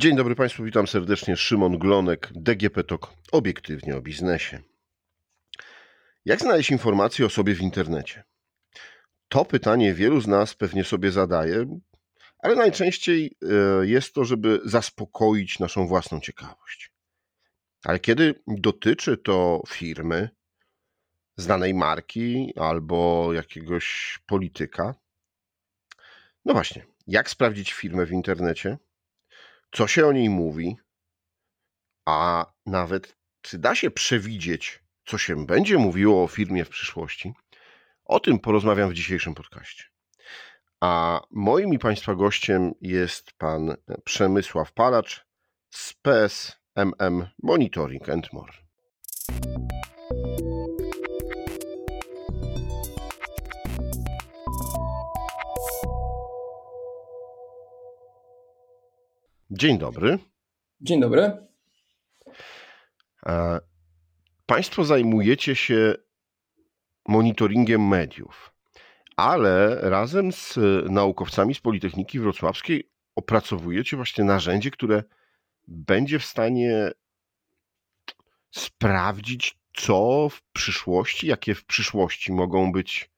Dzień dobry Państwu, witam serdecznie. Szymon Glonek, DGP TOK, obiektywnie o biznesie. Jak znaleźć informacje o sobie w internecie? To pytanie wielu z nas pewnie sobie zadaje, ale najczęściej e, jest to, żeby zaspokoić naszą własną ciekawość. Ale kiedy dotyczy to firmy, znanej marki albo jakiegoś polityka, no właśnie, jak sprawdzić firmę w internecie? Co się o niej mówi? A nawet czy da się przewidzieć, co się będzie mówiło o firmie w przyszłości? O tym porozmawiam w dzisiejszym podcaście. A moim i Państwa gościem jest pan Przemysław Palacz z PSMM Monitoring and More. Dzień dobry. Dzień dobry. Państwo zajmujecie się monitoringiem mediów, ale razem z naukowcami z Politechniki Wrocławskiej opracowujecie właśnie narzędzie, które będzie w stanie sprawdzić, co w przyszłości, jakie w przyszłości mogą być,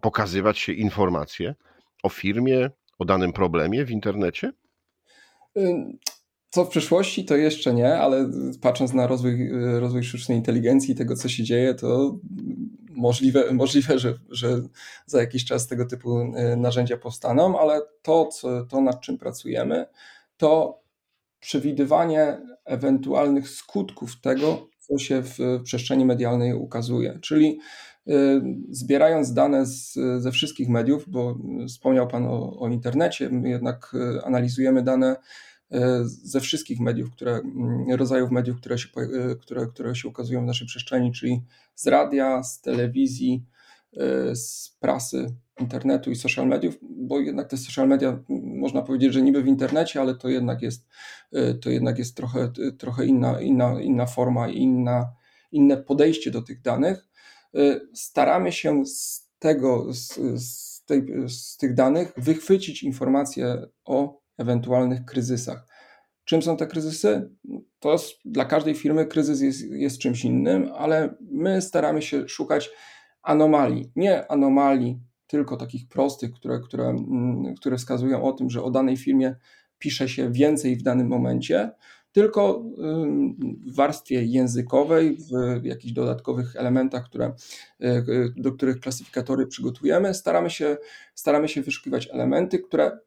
pokazywać się informacje o firmie, o danym problemie w internecie? Co w przyszłości, to jeszcze nie, ale patrząc na rozwój, rozwój sztucznej inteligencji i tego, co się dzieje, to możliwe, możliwe że, że za jakiś czas tego typu e, narzędzia powstaną, ale to, co, to nad czym pracujemy, to przewidywanie ewentualnych skutków tego, co się w przestrzeni medialnej ukazuje. Czyli zbierając dane z, ze wszystkich mediów, bo wspomniał Pan o, o internecie, my jednak e, analizujemy dane ze wszystkich mediów, które, mm, rodzajów mediów, które się, które, które się ukazują w naszej przestrzeni, czyli z radia, z telewizji, z prasy, internetu i social mediów, bo jednak te social media można powiedzieć, że niby w internecie, ale to jednak jest, to jednak jest trochę, trochę inna, inna, inna forma, inna, inne podejście do tych danych. Staramy się z tego, z, z, tej, z tych danych wychwycić informacje o ewentualnych kryzysach. Czym są te kryzysy? To jest, dla każdej firmy kryzys jest, jest czymś innym, ale my staramy się szukać anomalii. Nie anomalii tylko takich prostych, które, które, mm, które wskazują o tym, że o danej firmie pisze się więcej w danym momencie, tylko w warstwie językowej, w jakichś dodatkowych elementach, które, y, do których klasyfikatory przygotujemy, staramy się, staramy się wyszukiwać elementy, które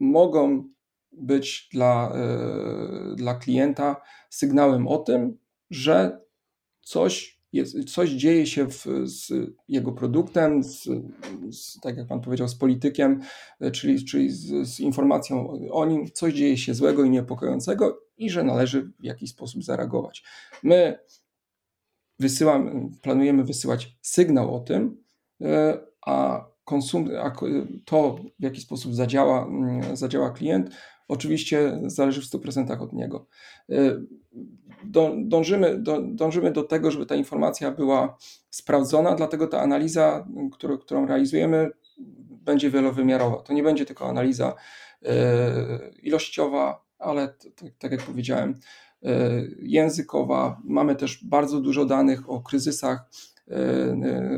mogą być dla, e, dla klienta sygnałem o tym, że coś, jest, coś dzieje się w, z jego produktem, z, z, tak jak Pan powiedział, z politykiem, e, czyli, czyli z, z informacją o nim, coś dzieje się złego i niepokojącego i że należy w jakiś sposób zareagować. My wysyłam, planujemy wysyłać sygnał o tym, e, a, konsum, a to, w jaki sposób zadziała, zadziała klient, oczywiście zależy w 100% od niego. Dążymy dążymy do tego, żeby ta informacja była sprawdzona, dlatego ta analiza, którą, którą realizujemy, będzie wielowymiarowa. To nie będzie tylko analiza y, ilościowa, ale tak jak powiedziałem, y, językowa. Mamy też bardzo dużo danych o kryzysach,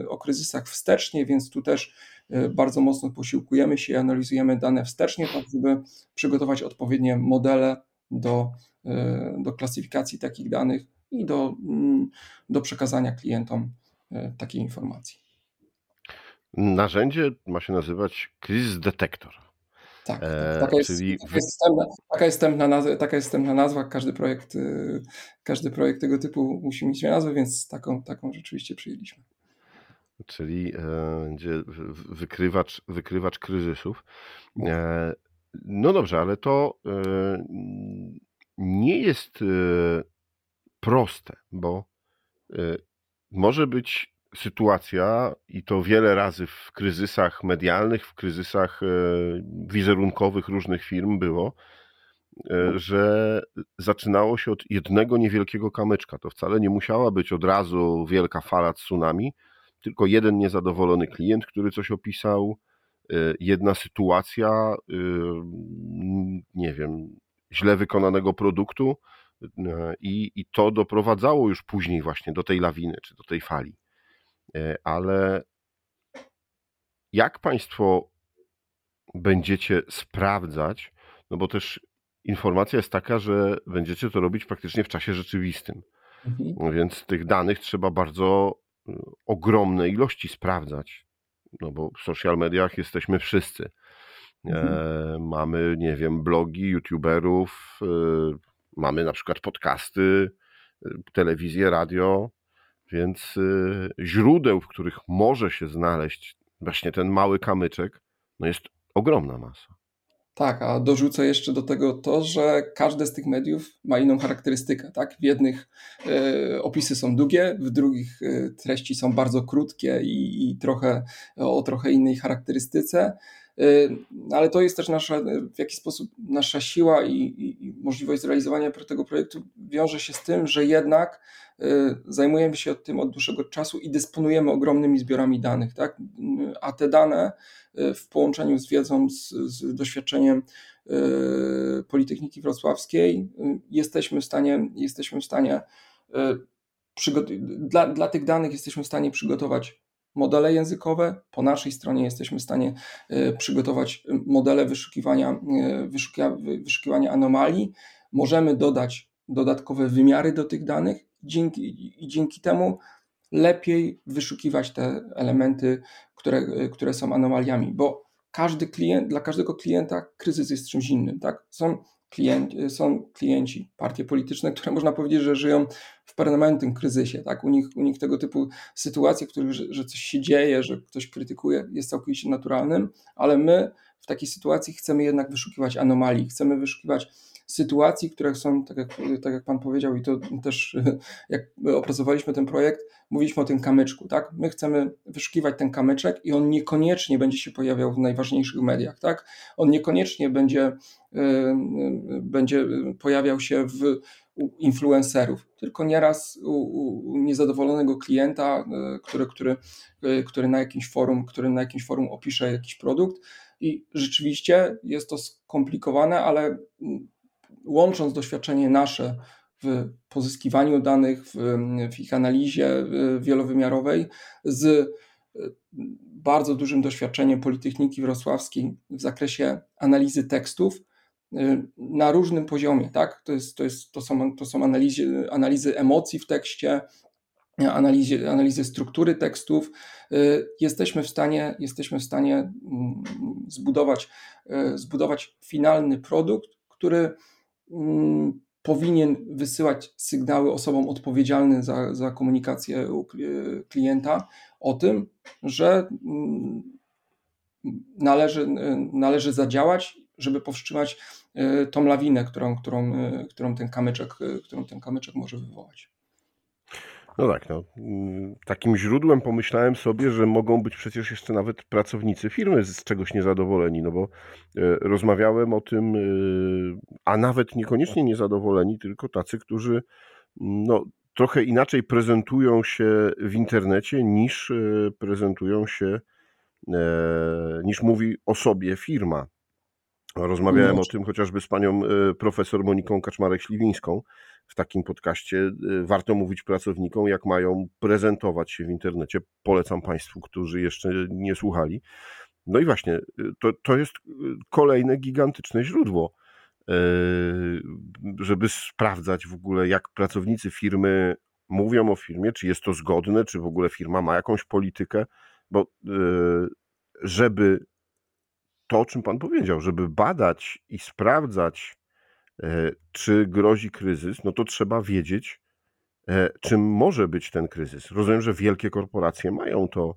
o kryzysach wstecznie, więc tu też E, bardzo mocno posiłkujemy się i analizujemy dane wstecznie, tak żeby przygotować odpowiednie modele do, e, do klasyfikacji takich danych i do, mm, do przekazania klientom e, takiej informacji. Narzędzie ma się nazywać Crisis Detector. Tak, tak taka, jest, czyli... taka, jest wstępna, taka, jest wstępna nazwa, taka jest wstępna nazwa. Każdy projekt, każdy projekt tego typu musi mieć nazwę, więc taką, taką rzeczywiście przyjęliśmy czyli e, będzie wykrywacz, wykrywacz kryzysów. E, no dobrze, ale to e, nie jest proste, bo może być sytuacja, i to wiele razy w kryzysach medialnych, w kryzysach wizerunkowych różnych firm było, mhm. że zaczynało się od jednego niewielkiego kamyczka. To wcale nie musiała być od razu wielka fala tsunami, tylko jeden niezadowolony klient, który coś opisał, jedna sytuacja, nie wiem, źle wykonanego produktu i, i to doprowadzało już później właśnie do tej lawiny czy do tej fali. Ale jak Państwo będziecie sprawdzać, no bo też informacja jest taka, że będziecie to robić praktycznie w czasie rzeczywistym. Mhm. Więc tych danych trzeba bardzo y, ogromne ilości sprawdzać. No bo w social mediach jesteśmy wszyscy. E, mhm. E, mamy, nie wiem, blogi, youtuberów, y, mamy na przykład podcasty, y, telewizję, radio, więc źródeł, w których może się znaleźć właśnie ten mały kamyczek, no jest ogromna masa. Tak, a dorzucę jeszcze do tego to, że każde z tych mediów ma inną charakterystykę. Tak? W jednych y, opisy są długie, w drugich y, treści są bardzo krótkie i, i, trochę o trochę innej charakterystyce. Y, ale to jest też nasza, w jaki sposób nasza siła i, i, i możliwość zrealizowania tego projektu wiąże się z tym, że jednak zajmujemy się tym od dłuższego czasu i dysponujemy ogromnymi zbiorami danych. Tak? A te dane w połączeniu z wiedzą, z, z doświadczeniem Politechniki Wrocławskiej jesteśmy w stanie, jesteśmy w stanie dla, dla tych danych jesteśmy w stanie przygotować modele językowe. Po naszej stronie jesteśmy w stanie e, przygotować modele wyszukiwania, wyszukiwania anomalii. Możemy dodać dodatkowe wymiary do tych danych dzięki, i dzięki temu lepiej wyszukiwać te elementy, które, które są anomaliami, bo każdy klient, dla każdego klienta kryzys jest czymś innym. Tak? Są, klienci, są klienci, partie polityczne, które można powiedzieć, że żyją w permanentnym kryzysie. Tak? U, nich, u nich tego typu sytuacje, w których że, że coś się dzieje, że ktoś krytykuje, jest całkowicie naturalnym, ale my w takiej sytuacji chcemy jednak wyszukiwać anomalii, chcemy wyszukiwać sytuacji, które są, tak jak, tak jak Pan powiedział, i to też jak opracowaliśmy ten projekt, mówiliśmy o tym kamyczku, tak? My chcemy wyszukiwać ten kamyczek i on niekoniecznie będzie się pojawiał w najważniejszych mediach, tak? On niekoniecznie będzie, yy, będzie pojawiał się w influencerów, tylko nieraz u, u niezadowolonego klienta, yy, który, który, który na jakimś forum, który na jakimś forum opisze jakiś produkt i rzeczywiście jest to skomplikowane, ale łącząc doświadczenie nasze w pozyskiwaniu danych, w, w ich analizie wielowymiarowej z e, bardzo dużym doświadczeniem Politechniki Wrocławskiej w zakresie analizy tekstów e, na różnym poziomie. Tak? To, jest, to, jest, to są, to są analizy, analizy emocji w tekście, analizy, analizy struktury tekstów. E, jesteśmy w stanie, jesteśmy w stanie mm, zbudować, zbudować finalny produkt, który powinien wysyłać sygnały osobom odpowiedzialnym za, za komunikację klienta o tym, że mm, należy, należy zadziałać, żeby powstrzymać e, tą lawinę, którą, którą, e, którą, ten kamyczek, e, którą ten kamyczek może wywołać. No tak, no. Takim źródłem pomyślałem sobie, że mogą być przecież jeszcze nawet pracownicy firmy z czegoś niezadowoleni, no bo e, rozmawiałem o tym, e, a nawet niekoniecznie niezadowoleni, tylko tacy, którzy no, trochę inaczej prezentują się w internecie niż e, prezentują się, niż mówi o sobie firma. Rozmawiałem o tym chociażby z panią profesor Moniką Kaczmarek-Śliwińską, w takim podcaście y, warto mówić pracownikom, jak mają prezentować się w internecie. Polecam Państwu, którzy jeszcze nie słuchali. No i właśnie, y, to, to jest y, kolejne gigantyczne źródło, żeby sprawdzać w ogóle, jak pracownicy firmy mówią o firmie, czy jest to zgodne, czy w ogóle firma ma jakąś politykę, bo żeby to, o czym Pan powiedział, żeby badać i sprawdzać czy grozi kryzys, no to trzeba wiedzieć, e, czym może być ten kryzys. Rozumiem, że wielkie korporacje mają to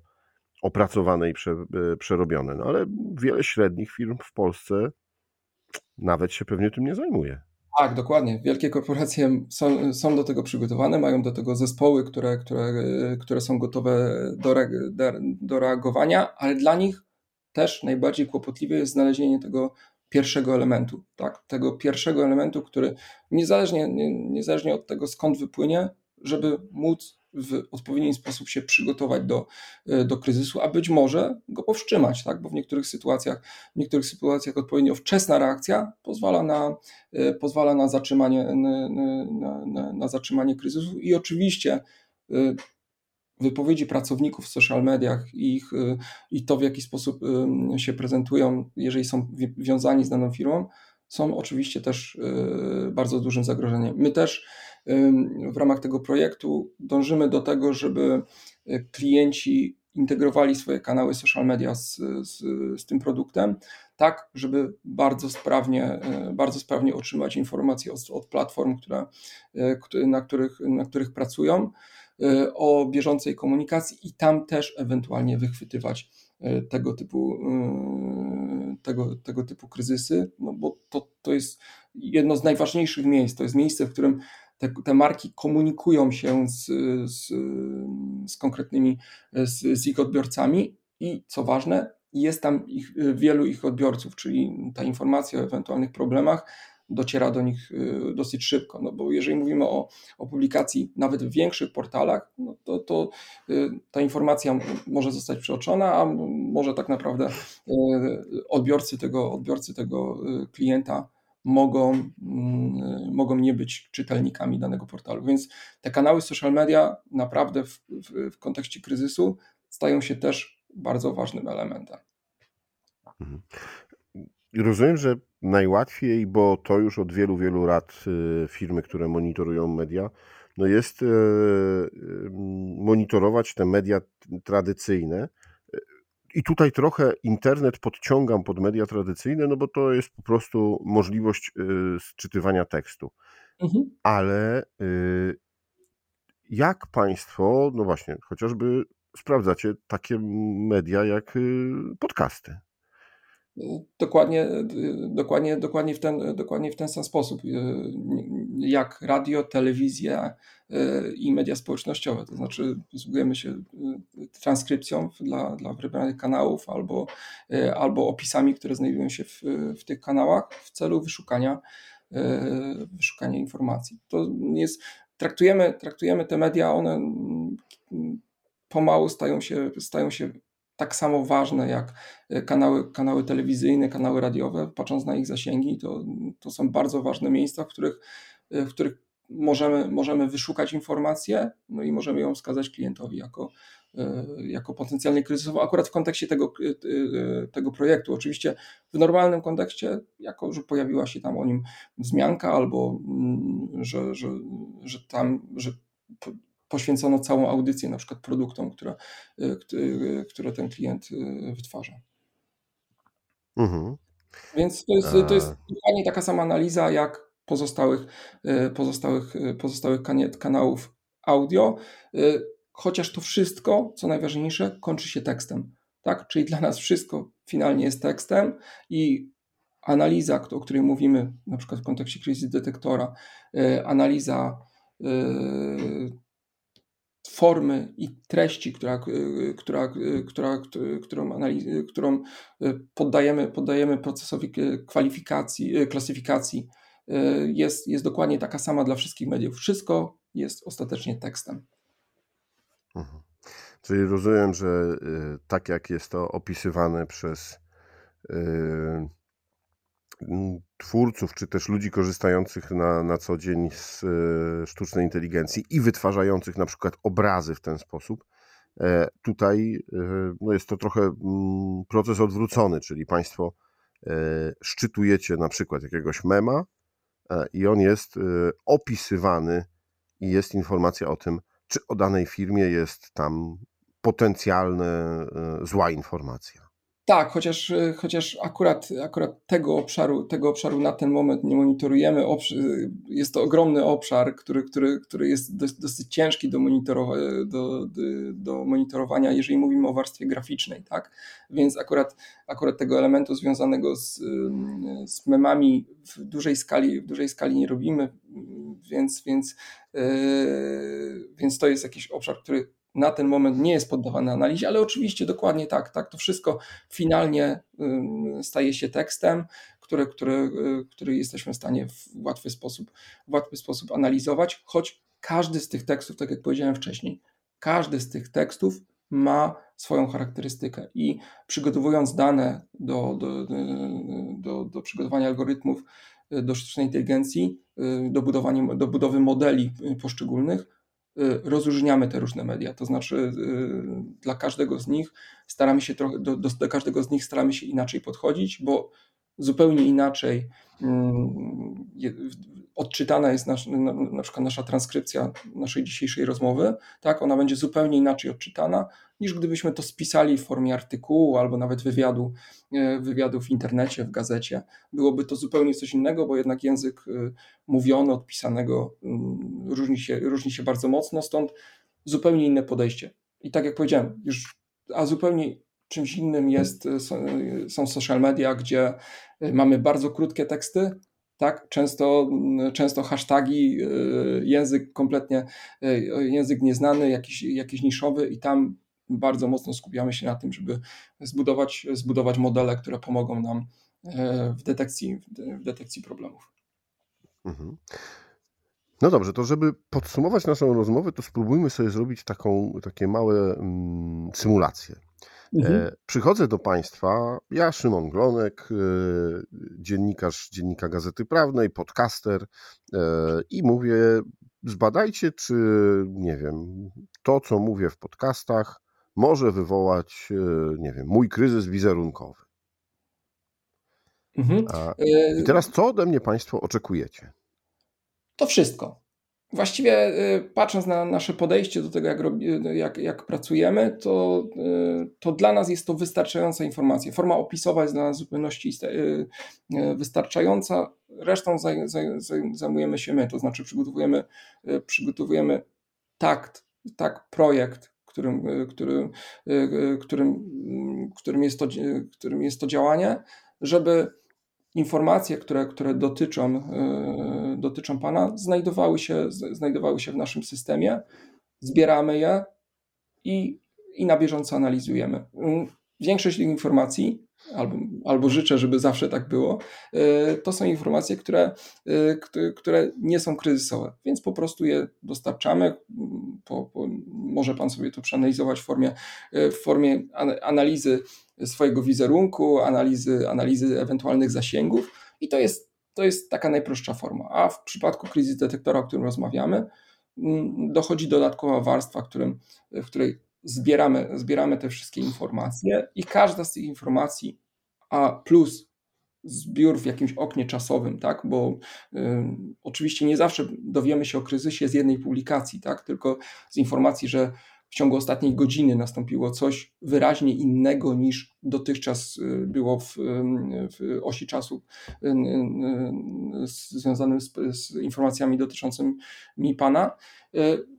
opracowane i e, przerobione, no ale wiele średnich firm w Polsce nawet się pewnie tym nie zajmuje. Tak, dokładnie. Wielkie korporacje są, są do tego przygotowane, mają do tego zespoły, które, które, które są gotowe do, do reagowania, ale dla nich też najbardziej kłopotliwe jest znalezienie tego pierwszego elementu, tak? tego pierwszego elementu, który niezależnie, nie, niezależnie od tego, skąd wypłynie, żeby móc w odpowiedni sposób się przygotować do, do kryzysu, a być może go powstrzymać, tak? bo w niektórych sytuacjach, w niektórych sytuacjach odpowiednio wczesna reakcja pozwala na, pozwala na, zatrzymanie, na, na, na, zatrzymanie kryzysu i oczywiście wypowiedzi pracowników w social mediach i, ich, i to, w jaki sposób się prezentują, jeżeli są wiązani z daną firmą, są oczywiście też y, bardzo dużym zagrożeniem. My też w ramach tego projektu dążymy do tego, żeby y, klienci integrowali swoje kanały social media z, z, z, tym produktem, tak, żeby bardzo sprawnie, y, bardzo sprawnie otrzymać informacje od, od platform, które, na, których, na których pracują, o bieżącej komunikacji i tam też ewentualnie wychwytywać tego typu tego, tego typu kryzysy, no bo to, to jest jedno z najważniejszych miejsc. To jest miejsce, w którym te, te marki komunikują się z, z, z konkretnymi, z, z ich odbiorcami i co ważne, jest tam ich, wielu ich odbiorców, czyli ta informacja o ewentualnych problemach dociera do nich y, dosyć szybko. No bo jeżeli mówimy o, o publikacji nawet w większych portalach, no to, to y, ta informacja może zostać przeoczona, a może tak naprawdę y, odbiorcy tego, odbiorcy tego klienta mogą, mogą nie być czytelnikami danego portalu. Więc te kanały social media naprawdę w, w, w kontekście kryzysu stają się też bardzo ważnym elementem. Rozumiem, że najłatwiej, bo to już od wielu, wielu lat y, firmy, które monitorują media, no jest y, y, monitorować te media tradycyjne. I tutaj trochę internet podciągam pod media tradycyjne, no bo to jest po prostu możliwość sczytywania tekstu. Mhm. Ale jak Państwo, no właśnie, chociażby sprawdzacie takie media jak podcasty? Dokładnie, dokładnie, dokładnie, w ten, dokładnie w ten sam sposób, y, jak radio, telewizja y, i media społecznościowe. To znaczy, posługujemy się y, transkrypcją dla, dla wybranych kanałów albo, albo opisami, które znajdują się w, w tych kanałach w celu wyszukania, wyszukania informacji. To jest, traktujemy, traktujemy te media, one mm, pomału stają się, stają się tak samo ważne jak e, kanały, kanały telewizyjne, kanały radiowe, patrząc na ich zasięgi, to, to są bardzo ważne miejsca, w których, e, w których możemy, możemy wyszukać informację no i możemy ją wskazać klientowi jako, e, jako potencjalnie kryzysową, akurat w kontekście tego, tego projektu. Oczywiście w normalnym kontekście, jako że pojawiła się tam o nim wzmianka albo mm, że, że, że tam, że poświęcono całą audycję na przykład produktom, które, y, y, które ten klient y, wytwarza. Mhm. Więc to jest, to jest dokładnie taka sama analiza jak pozostałych, pozostałych, pozostałych kanałów audio, chociaż to wszystko, co najważniejsze, kończy się tekstem. Tak? Czyli dla nas wszystko finalnie jest tekstem i analiza, o której mówimy, na przykład w kontekście kryzysu detektora, analiza formy i treści, która, która, która, którą, analiz, którą poddajemy, poddajemy procesowi kwalifikacji, klasyfikacji, jest, jest dokładnie taka sama dla wszystkich mediów. Wszystko jest ostatecznie tekstem. Mhm. Czyli rozumiem, że tak jak jest to opisywane przez twórców, czy też ludzi korzystających na, na co dzień z e, sztucznej inteligencji i wytwarzających na przykład obrazy w ten sposób, e, tutaj e, no jest to trochę proces odwrócony, czyli Państwo szczytujecie na przykład jakiegoś mema i on jest opisywany i jest informacja o tym, czy o danej firmie jest tam potencjalna zła informacja. Tak, chociaż, y, chociaż akurat, akurat tego, obszaru, tego obszaru na ten moment nie monitorujemy. Jest to ogromny obszar, który, który, który jest dosyć, ciężki do, monitorowa do, do monitorowania, jeżeli mówimy o warstwie graficznej. Tak? Więc akurat, akurat tego elementu związanego z, z memami w dużej skali, w dużej skali nie robimy, więc, więc, yy, więc to jest jakiś obszar, który na ten moment nie jest poddawany analizie, ale oczywiście dokładnie tak, tak. To wszystko finalnie staje się tekstem, który, który, który jesteśmy w stanie w łatwy sposób, w łatwy sposób analizować, choć każdy z tych tekstów, tak jak powiedziałem wcześniej, każdy z tych tekstów ma swoją charakterystykę i przygotowując dane do, do, do, do przygotowania algorytmów do sztucznej inteligencji, do, budowania, do budowy modeli poszczególnych, rozróżniamy te różne media. To znaczy, dla każdego z nich staramy się trochę, do, do każdego z nich staramy się inaczej podchodzić, bo zupełnie inaczej mm, odczytana jest nasz, na, na przykład nasza transkrypcja naszej dzisiejszej rozmowy, tak, ona będzie zupełnie inaczej odczytana, niż gdybyśmy to spisali w formie artykułu albo nawet wywiadu, e, wywiadu w internecie, w gazecie. Byłoby to zupełnie coś innego, bo jednak język e, mówiony, odpisanego mm, różni się, różni się bardzo mocno, stąd zupełnie inne podejście. I tak jak powiedziałem, już, a zupełnie czymś innym jest, e, są social media, gdzie mamy bardzo krótkie teksty, tak? Często, często hashtagi, język kompletnie, język nieznany, jakiś, jakiś niszowy i tam bardzo mocno skupiamy się na tym, żeby zbudować, zbudować modele, które pomogą nam e, w detekcji, w detekcji problemów. Mhm. No dobrze, to żeby podsumować naszą rozmowę, to spróbujmy sobie zrobić taką, takie małe mm, symulacje. Mhm. E, przychodzę do Państwa, ja Szymon Glonek, e, dziennikarz Dziennika Gazety Prawnej, podcaster e, i mówię, zbadajcie, czy, nie wiem, to, co mówię w podcastach, może wywołać, nie wiem, mój kryzys wizerunkowy. Mhm. A, I teraz co ode mnie Państwo oczekujecie? To wszystko. Właściwie e, patrząc na nasze podejście do tego, jak, jak, jak pracujemy, to, to dla nas jest to wystarczająca informacja. Forma opisowa jest dla nas w zupełności wystarczająca. Resztą zajmujemy się my, to znaczy przygotowujemy, przygotowujemy takt, tak projekt, którym, którym, którym, którym, jest to, którym jest to działanie, żeby informacje, które, które dotyczą, dotyczą Pana, znajdowały się, znajdowały się w naszym systemie, zbieramy je i, i na bieżąco analizujemy. Większość tych informacji albo, albo życzę, żeby zawsze tak było, e, to są informacje, które, e, które nie są kryzysowe, więc po prostu je dostarczamy. Po, po, może Pan sobie to przeanalizować w formie, e, w formie analizy swojego wizerunku, analizy, analizy ewentualnych zasięgów i to jest, to jest taka najprostsza forma. A w przypadku kryzys detektora, o którym rozmawiamy, dochodzi dodatkowa warstwa, którym, w której zbieramy, zbieramy te wszystkie informacje i każda z tych informacji, a plus zbiór w jakimś oknie czasowym, tak? bo y, oczywiście nie zawsze dowiemy się o kryzysie z jednej publikacji, tak? tylko z informacji, że w ciągu ostatniej godziny nastąpiło coś wyraźnie innego niż dotychczas y, było w, w osi czasu y, związanym z, z informacjami dotyczącymi Pana.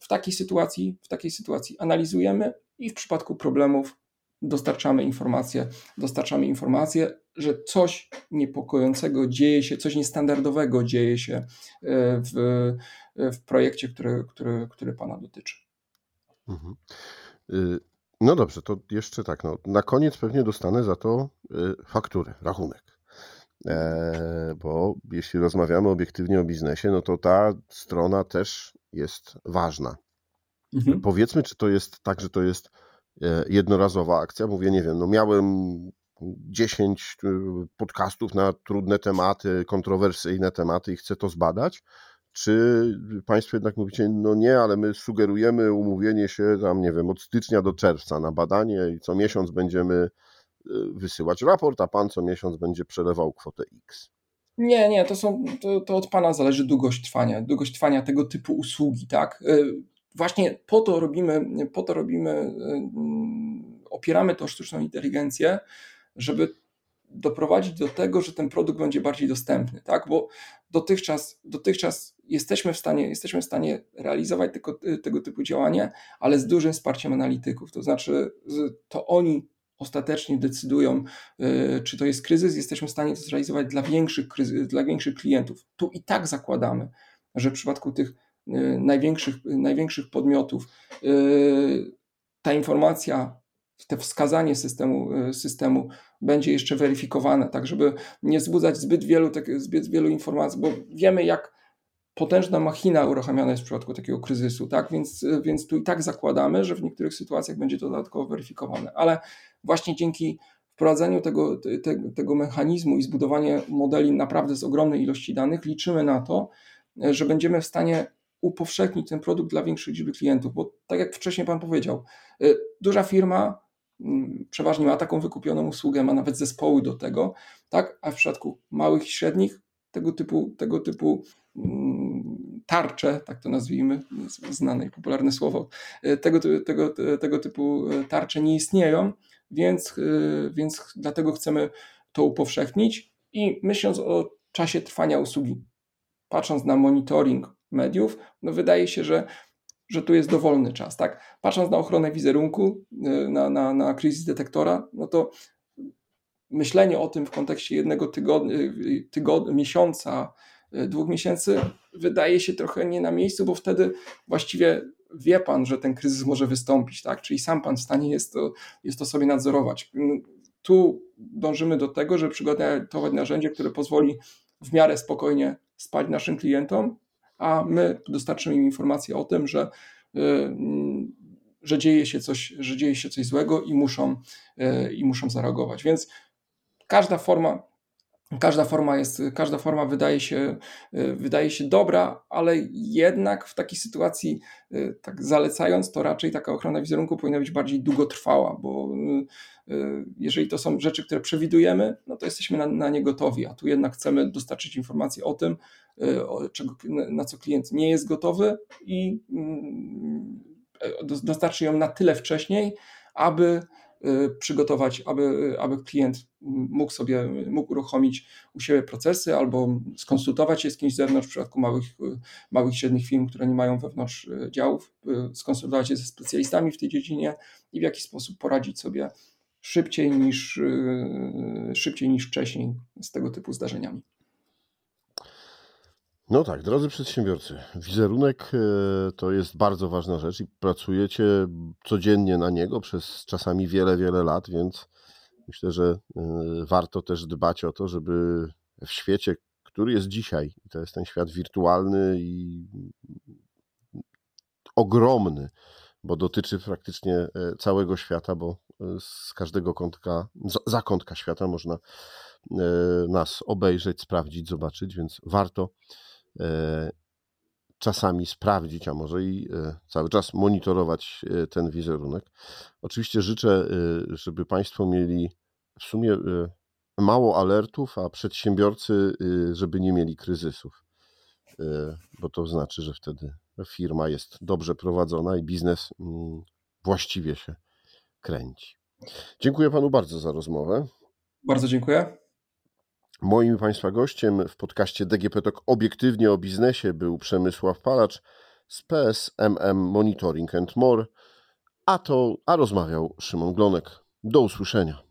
W takiej sytuacji, w takiej sytuacji analizujemy i w przypadku problemów dostarczamy informacje, dostarczamy informacje, że coś niepokojącego dzieje się, coś niestandardowego dzieje się w, w projekcie, który, który, który Pana dotyczy. Mhm. Y, no dobrze, to jeszcze tak, no, na koniec pewnie dostanę za to y, fakturę, rachunek. E, bo jeśli rozmawiamy obiektywnie o biznesie, no to ta strona też jest ważna. Mhm. Powiedzmy, czy to jest tak, że to jest e, jednorazowa akcja. Mówię, nie wiem, no miałem 10 e, podcastów na trudne tematy, kontrowersyjne tematy i chcę to zbadać. Czy Państwo jednak mówicie, no nie, ale my sugerujemy umówienie się tam, nie wiem, od stycznia do czerwca na badanie i co miesiąc będziemy e, wysyłać raport, a Pan co miesiąc będzie przelewał kwotę X. Nie, nie, to, są, to, to od Pana zależy długość trwania, długość trwania tego typu usługi, tak? właśnie po to robimy, po to robimy, y, opieramy tą sztuczną inteligencję, żeby doprowadzić do tego, że ten produkt będzie bardziej dostępny, tak? Bo dotychczas, dotychczas jesteśmy w stanie, jesteśmy w stanie realizować tego, tego typu działania, ale z dużym wsparciem analityków. To znaczy, to oni ostatecznie decydują, y, czy to jest kryzys, jesteśmy w stanie to zrealizować dla większych, dla większych klientów. Tu i tak zakładamy, że w przypadku tych Y, największych, największych podmiotów, y, ta informacja, te wskazanie systemu, y, systemu będzie jeszcze weryfikowane, tak żeby nie wzbudzać zbyt wielu, zbyt wielu informacji, bo wiemy jak potężna machina uruchamiana jest w przypadku takiego kryzysu, tak? Więc, więc tu i tak zakładamy, że w niektórych sytuacjach będzie to dodatkowo weryfikowane, ale właśnie dzięki wprowadzeniu tego, te, tego mechanizmu i zbudowanie modeli naprawdę z ogromnej ilości danych, liczymy na to, że będziemy w stanie upowszechnić ten produkt dla większej liczby klientów, bo tak jak wcześniej Pan powiedział, duża firma przeważnie ma taką wykupioną usługę, ma nawet zespoły do tego, tak? a w przypadku małych i średnich tego typu, tego typu mm, tarcze, tak to nazwijmy, znane i popularne słowo, y, tego, tego, tego typu y, tarcze nie istnieją, więc, więc dlatego chcemy to upowszechnić i myśląc o czasie trwania usługi, patrząc na monitoring mediów, no wydaje się, że, że tu jest dowolny czas. Tak? Patrząc na ochronę wizerunku, y, na, na, na kryzys detektora, no to myślenie o tym w kontekście jednego tygodnia, y, tygod miesiąca, y, dwóch miesięcy wydaje się trochę nie na miejscu, bo wtedy właściwie wie pan, że ten kryzys może wystąpić, tak? Czyli sam pan w stanie jest to, jest to sobie nadzorować. Tu dążymy do tego, żeby przygotować narzędzie, które pozwoli w miarę spokojnie spać naszym klientom, a my dostarczymy im informację o tym, że, y, że, dzieje, się coś, że dzieje się coś złego i muszą, y, i muszą zareagować. Więc każda forma Każda forma jest, każda forma wydaje się, y, wydaje się dobra, ale jednak w takiej sytuacji, tak zalecając, to raczej taka ochrona wizerunku powinna być bardziej długotrwała, bo jeżeli to są rzeczy, które przewidujemy, no to jesteśmy na, na nie gotowi, a tu jednak chcemy dostarczyć informacji o tym, czego, na co klient nie jest gotowy i mm, dostarczy ją na tyle wcześniej, aby y, przygotować, aby, aby klient mógł sobie, mógł uruchomić u siebie procesy albo skonsultować się z kimś z zewnątrz, w przypadku małych, małych średnich firm, które nie mają wewnątrz y, działów, y, skonsultować się ze specjalistami w tej dziedzinie i w jakiś sposób poradzić sobie szybciej niż, szybciej niż wcześniej z tego typu zdarzeniami. No tak, drodzy przedsiębiorcy, wizerunek e, to jest bardzo ważna rzecz i pracujecie codziennie na niego przez czasami wiele, wiele lat, więc myślę, że e, warto też dbać o to, żeby w świecie, który jest dzisiaj, to jest ten świat wirtualny i ogromny, bo dotyczy praktycznie e, całego świata, bo z każdego kątka, za kątka świata można nas obejrzeć, sprawdzić, zobaczyć, więc warto czasami sprawdzić, a może i e, cały czas monitorować e, ten wizerunek. Oczywiście życzę, żeby Państwo mieli w sumie mało alertów, a przedsiębiorcy, żeby nie mieli kryzysów, bo to znaczy, że wtedy firma jest dobrze prowadzona i biznes mm, właściwie się kręci. Dziękuję Panu bardzo za rozmowę. Bardzo dziękuję. Moim Państwa gościem w podcaście DGP Talk obiektywnie o biznesie był Przemysław Palacz z PSMM Monitoring and More, a to, a rozmawiał Szymon Glonek. Do usłyszenia.